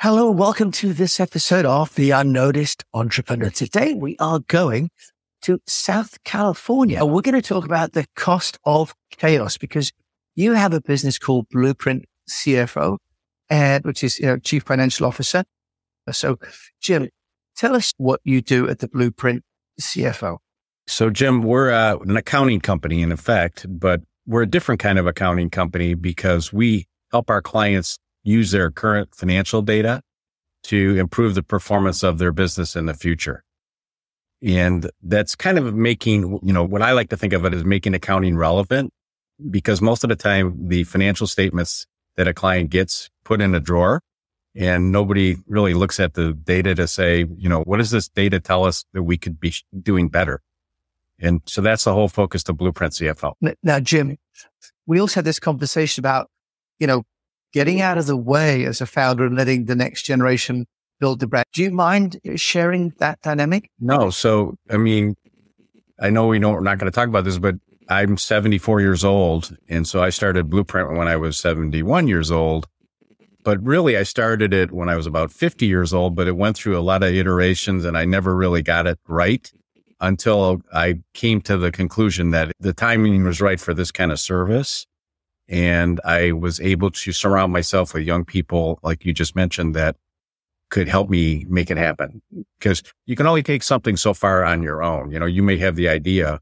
Hello, and welcome to this episode of The Unnoticed Entrepreneur. Today we are going to South California. We're going to talk about the cost of chaos because you have a business called Blueprint CFO, and which is you know, Chief Financial Officer. So, Jim, tell us what you do at the Blueprint CFO. So, Jim, we're uh, an accounting company in effect, but we're a different kind of accounting company because we help our clients use their current financial data to improve the performance of their business in the future. And that's kind of making, you know, what I like to think of it as making accounting relevant because most of the time the financial statements that a client gets put in a drawer and nobody really looks at the data to say, you know, what does this data tell us that we could be doing better? And so that's the whole focus of Blueprint CFO. Now, Jim, we also had this conversation about, you know, getting out of the way as a founder and letting the next generation build the brand. Do you mind uh, sharing that dynamic? No. So, I mean, I know we know we're not going to talk about this, but I'm 74 years old. And so I started Blueprint when I was 71 years old. But really, I started it when I was about 50 years old, but it went through a lot of iterations and I never really got it right until I came to the conclusion that the timing was right for this kind of service. And I was able to surround myself with young people, like you just mentioned, that could help me make it happen. Because you can only take something so far on your own. You know, you may have the idea,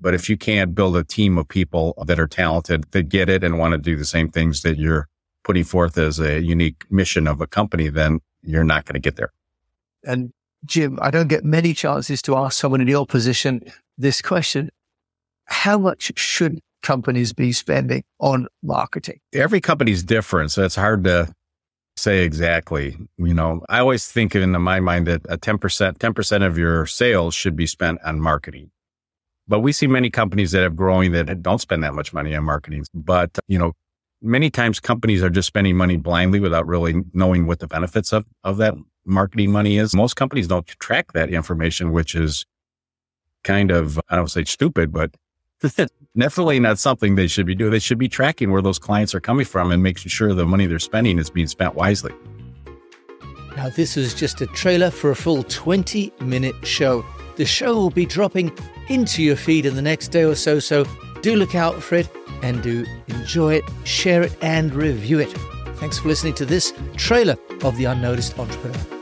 but if you can't build a team of people that are talented, that get it and want to do the same things that you're putting forth as a unique mission of a company, then you're not going to get there. And Jim, I don't get many chances to ask someone in your position this question. How much should companies be spending on marketing? Every company's different, so it's hard to say exactly. You know, I always think in my mind that a 10%, 10% of your sales should be spent on marketing. But we see many companies that have growing that don't spend that much money on marketing. But, you know, many times companies are just spending money blindly without really knowing what the benefits of, of that marketing money is. Most companies don't track that information, which is kind of, I don't say stupid, but definitely not something they should be doing. They should be tracking where those clients are coming from and making sure the money they're spending is being spent wisely. Now, this was just a trailer for a full 20 minute show. The show will be dropping into your feed in the next day or so, so do look out for it and do enjoy it, share it, and review it. Thanks for listening to this trailer of The Unnoticed Entrepreneur.